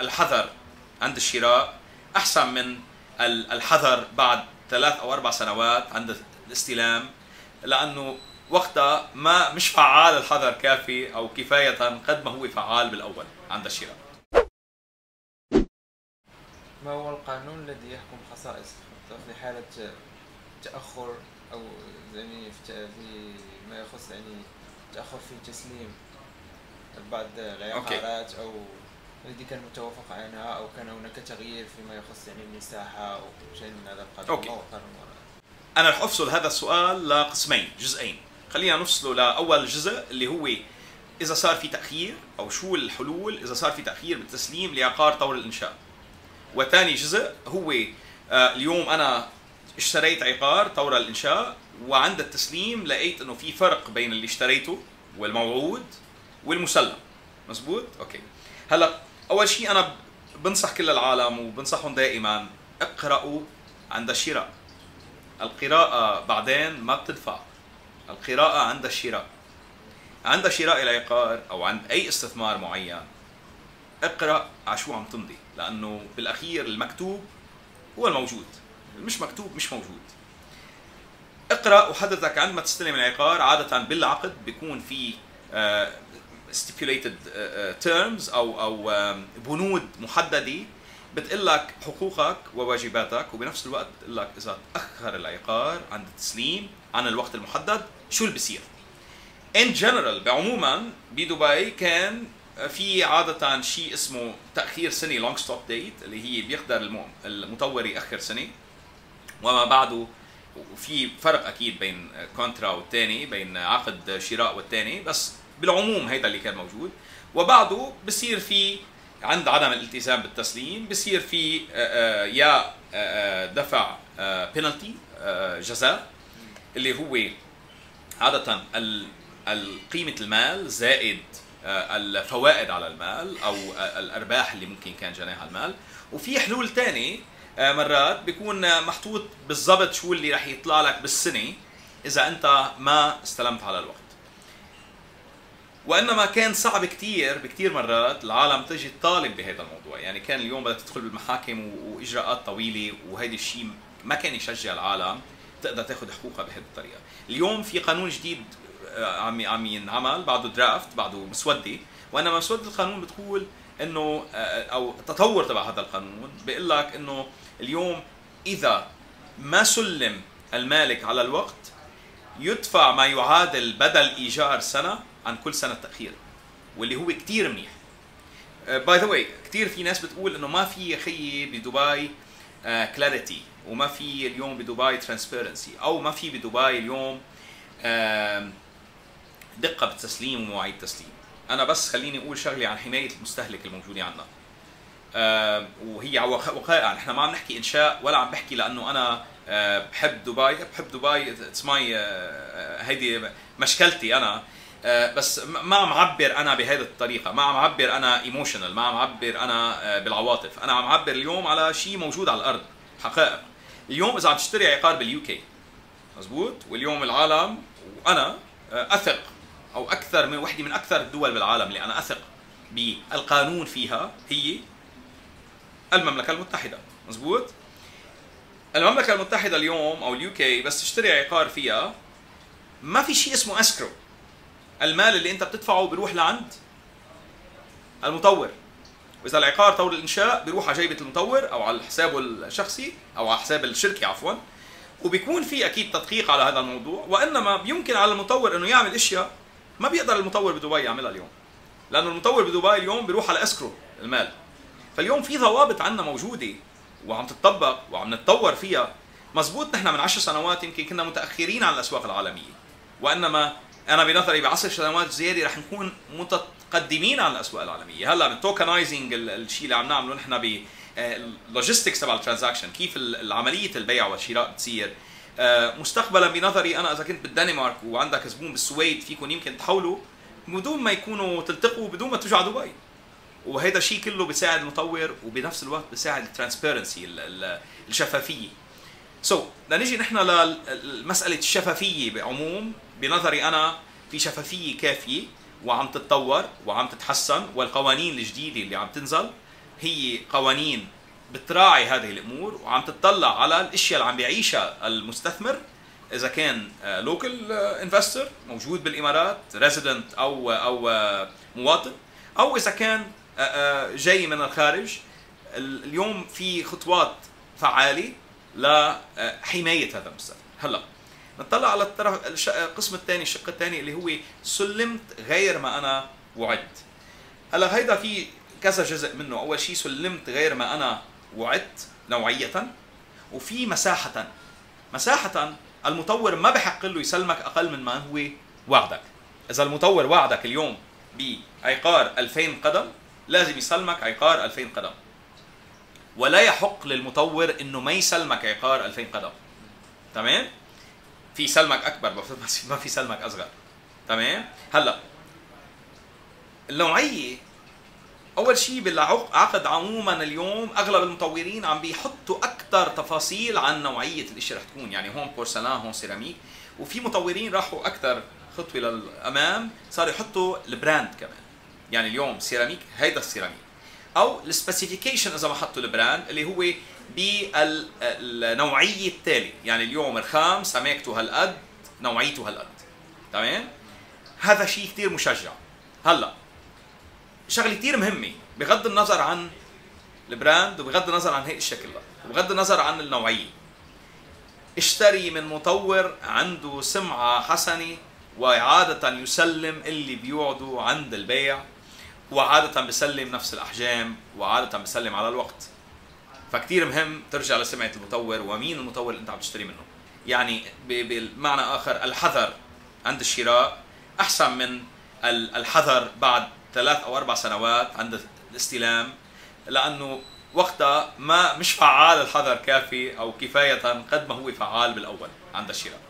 الحذر عند الشراء أحسن من الحذر بعد ثلاث أو أربع سنوات عند الاستلام لأنه وقتها ما مش فعال الحذر كافي أو كفاية قد ما هو فعال بالأول عند الشراء. ما هو القانون الذي يحكم خصائص في حالة تأخر أو يعني في ما يخص يعني تأخر في تسليم بعض العقارات أو التي كان متوافق عنها أو كان هناك تغيير فيما يخص يعني المساحه أو شيء من هذا القبيل. أوكي. أنا رح أفصل هذا السؤال لقسمين جزئين. خلينا نفصله لأول جزء اللي هو إذا صار في تأخير أو شو الحلول إذا صار في تأخير بالتسليم لعقار طور الإنشاء. وثاني جزء هو آه، اليوم أنا اشتريت عقار طور الإنشاء وعند التسليم لقيت إنه في فرق بين اللي اشتريته والموعود والمسلم. مزبوط؟ أوكي. هلا أول شيء أنا بنصح كل العالم وبنصحهم دائما اقرأوا عند الشراء. القراءة بعدين ما بتدفع. القراءة عند الشراء. عند شراء العقار أو عند أي استثمار معين. اقرأ على شو عم تمضي لأنه بالأخير المكتوب هو الموجود. المش مكتوب مش موجود. اقرأ حضرتك عندما تستلم العقار. عادة بالعقد بيكون في آه، stipulated آه، آه، terms أو أو بنود محددة بتقول لك حقوقك وواجباتك وبنفس الوقت بتقول لك إذا تأخر العقار عند التسليم عن الوقت المحدد شو اللي بصير؟ in general بعموما بدبي كان في عادة شيء اسمه تأخير سنة long stop date اللي هي بيقدر المطور يأخر سنة. وما بعده وفي فرق أكيد بين كونترا والثاني بين عقد شراء والثاني بس بالعموم هيدا اللي كان موجود. وبعده بصير في عند عدم الالتزام بالتسليم بصير في آه، آه، يا آه، دفع بينالتي جزاء اللي هو عادة قيمة المال زائد الفوائد على المال أو الأرباح اللي ممكن كان جناها المال. وفي حلول ثانية مرات بيكون محطوط بالضبط شو اللي رح يطلع لك بالسنة إذا أنت ما استلمت على الوقت. وإنما كان صعب كثير بكثير مرات العالم تجي تطالب بهذا الموضوع. يعني كان اليوم بدك تدخل بالمحاكم وإجراءات طويلة وهيدي الشيء ما كان يشجع العالم تقدر تاخذ حقوقها بهذه الطريقة. اليوم في قانون جديد آه، عم عم ينعمل بعده درافت بعده مسودة. وإنما مسودة القانون بتقول إنه آه، أو التطور تبع هذا القانون بيقول لك إنه اليوم إذا ما سلم المالك على الوقت يدفع ما يعادل بدل إيجار سنة عن كل سنة تأخير واللي هو كثير منيح. by the way كثير في ناس بتقول إنه ما في خيي بدبي clarity uh, وما في اليوم بدبي transparency أو ما في بدبي اليوم uh, دقة بالتسليم ومواعيد التسليم أنا بس خليني أقول شغلة عن حماية المستهلك الموجودة عندنا. وهي وقائع. نحن ما عم نحكي إنشاء ولا عم بحكي لأنه أنا uh, بحب دبي. بحب دبي. it's my uh, هيدي مشكلتي أنا. آه، بس ما عم عبر أنا بهذه الطريقة. ما عم عبر أنا emotional ما عم عبر أنا آه، بالعواطف. أنا عم عبر اليوم على شيء موجود على الأرض. حقائق. اليوم إذا عم تشتري عقار بال UK. مزبوط؟ واليوم العالم وأنا آه، أثق أو أكثر من وحده من أكثر الدول بالعالم اللي أنا أثق بالقانون فيها هي المملكة المتحدة. مزبوط؟ المملكة المتحدة اليوم أو ال UK بس تشتري عقار فيها ما في شيء اسمه escrow المال اللي انت بتدفعه بيروح لعند المطور. وإذا العقار طور الإنشاء بيروح على جيبة المطور أو على حسابه الشخصي أو على حساب الشركة عفوا. وبيكون في أكيد تدقيق على هذا الموضوع. وإنما يمكن على المطور إنه يعمل أشياء ما بيقدر المطور بدبي يعملها اليوم. لأنه المطور بدبي اليوم بيروح على escrow المال. فاليوم في ضوابط عندنا موجودة وعم تطبق وعم نتطور فيها. مزبوط نحن من عشر سنوات يمكن كنا متأخرين عن الأسواق العالمية. وإنما أنا بنظري بعشر سنوات زيادة رح نكون متقدمين عن الأسواق العالمية. هلأ بال tokenizing الشيء اللي عم نعمله نحن ب ال logistics تبع ال transaction كيف عملية البيع والشراء بتصير. آه، مستقبلا بنظري أنا إذا كنت بالدنمارك وعندك زبون بالسويد فيكم يمكن تحولوا بدون ما يكونوا تلتقوا بدون ما تجوا على دبي. وهذا الشيء كله بيساعد المطور وبنفس الوقت بيساعد ال transparency الشفافية. so, نجي نحن لمساله الشفافية بعموم. بنظري أنا في شفافية كافية وعم تتطور وعم تتحسن والقوانين الجديدة اللي عم تنزل هي قوانين بتراعي هذه الأمور وعم تطلع على الأشياء اللي عم بيعيشها المستثمر. إذا كان local investor موجود بالإمارات resident أو أو آه، مواطن. أو إذا كان آه، آه، جاي من الخارج اليوم في خطوات فعالة لحمايه هذا المستثمر. هلا نطلع على الطرف القسم الثاني الشق الثاني اللي هو سلمت غير ما أنا وعدت. هلا هيدا في كذا جزء منه. أول شيء سلمت غير ما أنا وعدت نوعية وفي مساحة. مساحة المطور ما بحق له يسلمك أقل من ما هو وعدك. إذا المطور وعدك اليوم بعقار 2000 قدم لازم يسلمك عقار 2000 قدم. ولا يحق للمطور إنه ما يسلمك عقار 2000 قدم. تمام؟ في سلمك أكبر ما في سلمك أصغر. تمام؟ هلا النوعية أول شيء بالعقد عموما اليوم أغلب المطورين عم بيحطوا أكثر تفاصيل عن نوعية الاشياء رح تكون يعني هون بورسلان هون سيراميك. وفي مطورين راحوا أكثر خطوة للأمام صاروا يحطوا ال brand كمان. يعني اليوم سيراميك هيدا السيراميك. أو ال specification إذا ما حطوا ال brand اللي هو بالنوعية التالي يعني اليوم رخام سماكته هالقد نوعيته هالقد. تمام؟ هذا شيء كثير مشجع. هلأ شغلة كثير مهمة. بغض النظر عن البراند وبغض النظر عن هيك الشكل وبغض النظر عن النوعية. اشتري من مطور عنده سمعة حسنة وعادة يسلم اللي بيوعدوا عند البيع وعادة بسلم نفس الأحجام وعادة بسلم على الوقت. فكتير مهم ترجع لسمعة المطور ومين المطور اللي أنت عم تشتري منه. يعني بمعنى آخر الحذر عند الشراء أحسن من ال- الحذر بعد ثلاث أو أربع سنوات عند الاستلام لأنه وقتها ما مش فعال الحذر كافي أو كفاية قد ما هو فعال بالأول عند الشراء.